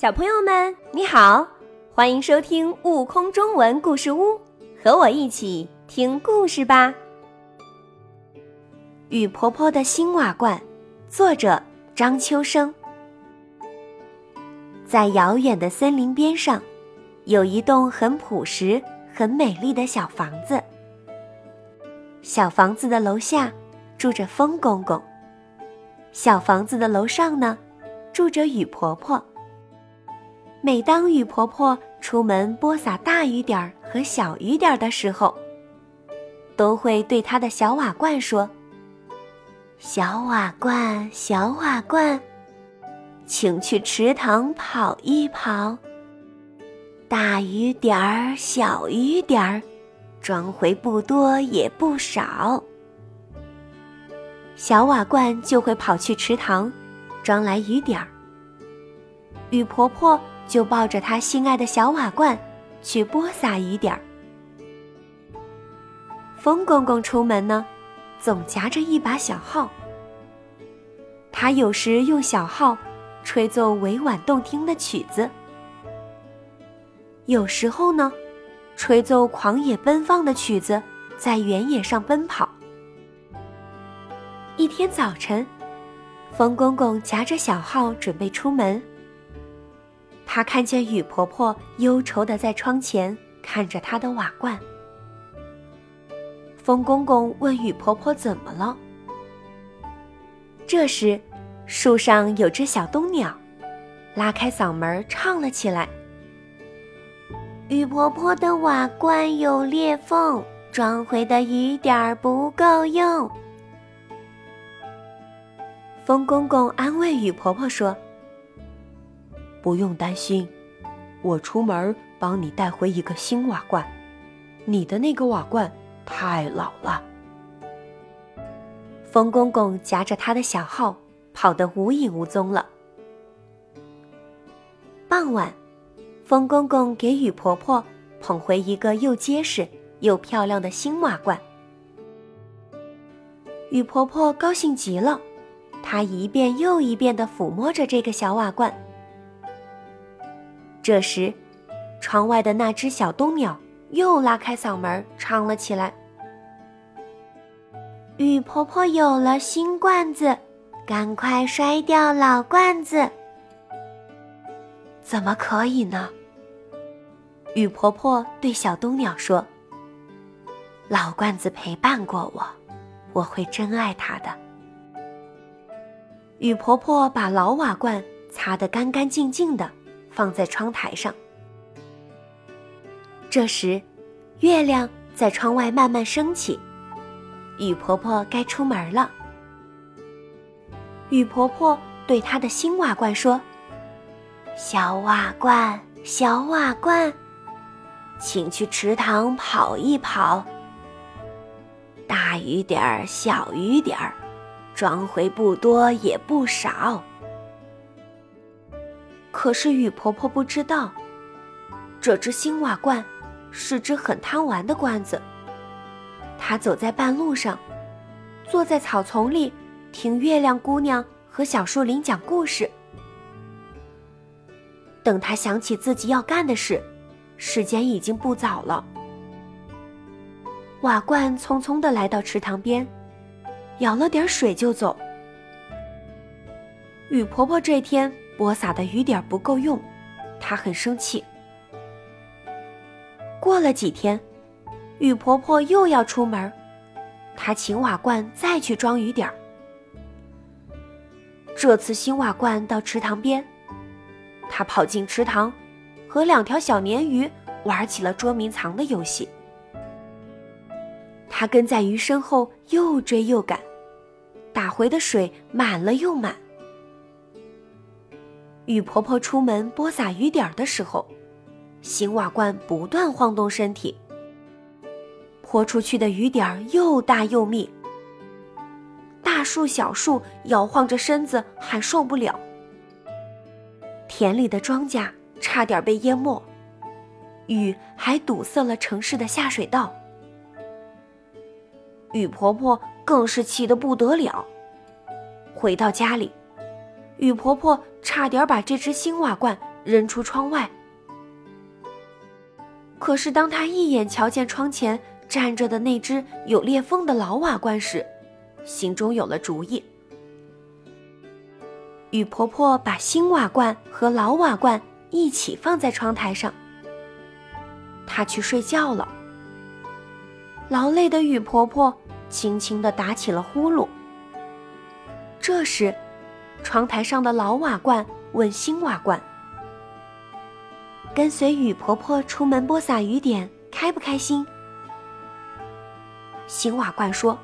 小朋友们，你好，欢迎收听《悟空中文故事屋》，和我一起听故事吧。雨婆婆的新瓦罐，作者张秋生。在遥远的森林边上，有一栋很朴实、很美丽的小房子。小房子的楼下住着风公公，小房子的楼上呢，住着雨婆婆。每当雨婆婆出门播撒大雨点儿和小雨点儿的时候，都会对她的小瓦罐说：“小瓦罐，小瓦罐，请去池塘跑一跑。大雨点儿，小雨点儿，装回不多也不少。”小瓦罐就会跑去池塘，装来雨点儿。雨婆婆。就抱着他心爱的小瓦罐，去播撒雨点儿。风公公出门呢，总夹着一把小号。他有时用小号吹奏委婉动听的曲子，有时候呢，吹奏狂野奔放的曲子，在原野上奔跑。一天早晨，风公公夹着小号准备出门。他看见雨婆婆忧愁的在窗前看着她的瓦罐。风公公问雨婆婆怎么了。这时，树上有只小冬鸟，拉开嗓门唱了起来：“雨婆婆的瓦罐有裂缝，装回的雨点儿不够用。”风公公安慰雨婆婆说。不用担心，我出门帮你带回一个新瓦罐。你的那个瓦罐太老了。风公公夹着他的小号，跑得无影无踪了。傍晚，风公公给雨婆婆捧回一个又结实又漂亮的新瓦罐。雨婆婆高兴极了，她一遍又一遍地抚摸着这个小瓦罐。这时，窗外的那只小冬鸟又拉开嗓门唱了起来：“雨婆婆有了新罐子，赶快摔掉老罐子。”怎么可以呢？雨婆婆对小冬鸟说：“老罐子陪伴过我，我会真爱它的。”雨婆婆把老瓦罐擦得干干净净的。放在窗台上。这时，月亮在窗外慢慢升起，雨婆婆该出门了。雨婆婆对她的新瓦罐说：“小瓦罐，小瓦罐，请去池塘跑一跑。大雨点儿，小雨点儿，装回不多也不少。”可是雨婆婆不知道，这只新瓦罐是只很贪玩的罐子。她走在半路上，坐在草丛里，听月亮姑娘和小树林讲故事。等她想起自己要干的事，时间已经不早了。瓦罐匆匆地来到池塘边，舀了点水就走。雨婆婆这天。播撒的雨点不够用，她很生气。过了几天，雨婆婆又要出门，她请瓦罐再去装雨点。这次新瓦罐到池塘边，她跑进池塘，和两条小鲶鱼玩起了捉迷藏的游戏。她跟在鱼身后又追又赶，打回的水满了又满。雨婆婆出门播撒雨点的时候，新瓦罐不断晃动身体，泼出去的雨点儿又大又密。大树、小树摇晃着身子还受不了，田里的庄稼差点被淹没，雨还堵塞了城市的下水道。雨婆婆更是气得不得了，回到家里。雨婆婆差点把这只新瓦罐扔出窗外。可是当她一眼瞧见窗前站着的那只有裂缝的老瓦罐时，心中有了主意。雨婆婆把新瓦罐和老瓦罐一起放在窗台上。她去睡觉了。劳累的雨婆婆轻轻地打起了呼噜。这时，窗台上的老瓦罐问新瓦罐：“跟随雨婆婆出门播撒雨点，开不开心？”新瓦罐说：“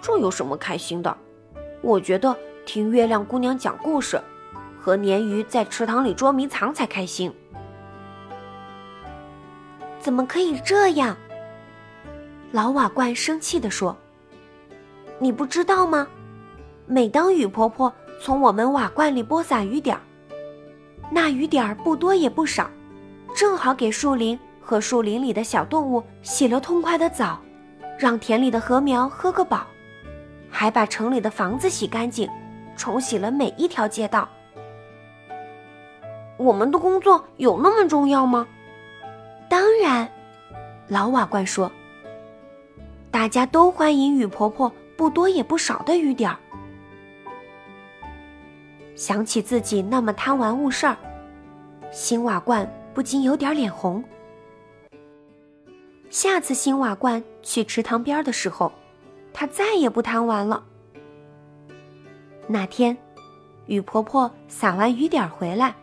这有什么开心的？我觉得……”听月亮姑娘讲故事，和鲶鱼在池塘里捉迷藏才开心。怎么可以这样？老瓦罐生气地说：“你不知道吗？每当雨婆婆从我们瓦罐里播撒雨点儿，那雨点儿不多也不少，正好给树林和树林里的小动物洗了痛快的澡，让田里的禾苗喝个饱，还把城里的房子洗干净。”冲洗了每一条街道。我们的工作有那么重要吗？当然，老瓦罐说。大家都欢迎雨婆婆不多也不少的雨点儿。想起自己那么贪玩误事儿，新瓦罐不禁有点脸红。下次新瓦罐去池塘边的时候，他再也不贪玩了。那天，雨婆婆撒完雨点回来，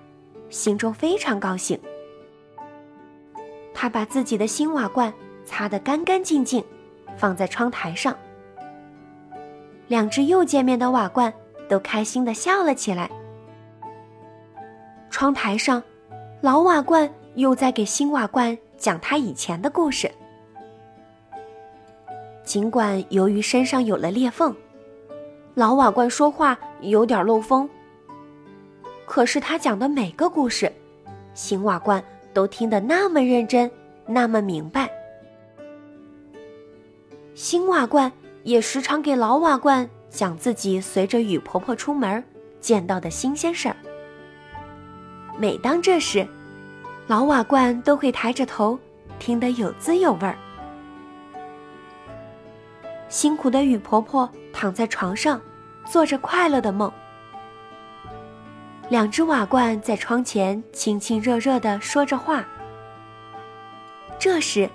心中非常高兴。她把自己的新瓦罐擦得干干净净，放在窗台上。两只又见面的瓦罐都开心的笑了起来。窗台上，老瓦罐又在给新瓦罐讲他以前的故事。尽管由于身上有了裂缝。老瓦罐说话有点漏风，可是他讲的每个故事，新瓦罐都听得那么认真，那么明白。新瓦罐也时常给老瓦罐讲自己随着雨婆婆出门见到的新鲜事儿。每当这时，老瓦罐都会抬着头，听得有滋有味儿。辛苦的雨婆婆。躺在床上，做着快乐的梦。两只瓦罐在窗前亲亲热热的说着话。这时，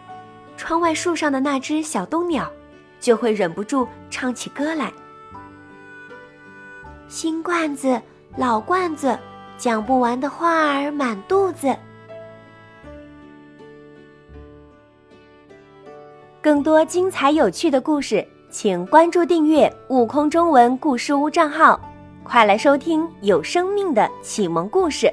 窗外树上的那只小冬鸟，就会忍不住唱起歌来：“新罐子，老罐子，讲不完的话儿满肚子。”更多精彩有趣的故事。请关注订阅“悟空中文故事屋”账号，快来收听有生命的启蒙故事。